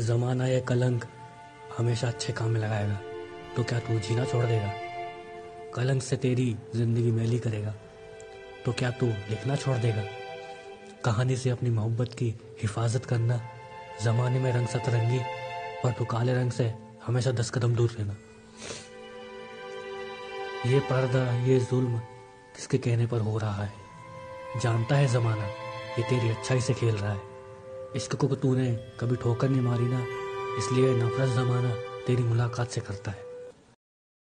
जमाना ये कलंक हमेशा अच्छे काम में लगाएगा। तो क्या तू जीना छोड़ देगा? कलंक से तेरी ज़िंदगी मैली करेगा। तो क्या तू लिखना छोड़ देगा? कहानी से अपनी मोहब्बत की हिफाजत करना, जमाने में रंग सतरंगी और तू काले रंग से हमेशा दस कदम दूर रहना। ये पर्दा, ये जुल्म किसके कहने पर हो रहा है? जानता है जमाना, ये तेरी अच्छाई से खेल रहा है। इश्क को तूने कभी ठोकर नहीं मारी ना, इसलिए नफरत जमाना तेरी मुलाकात से करता है।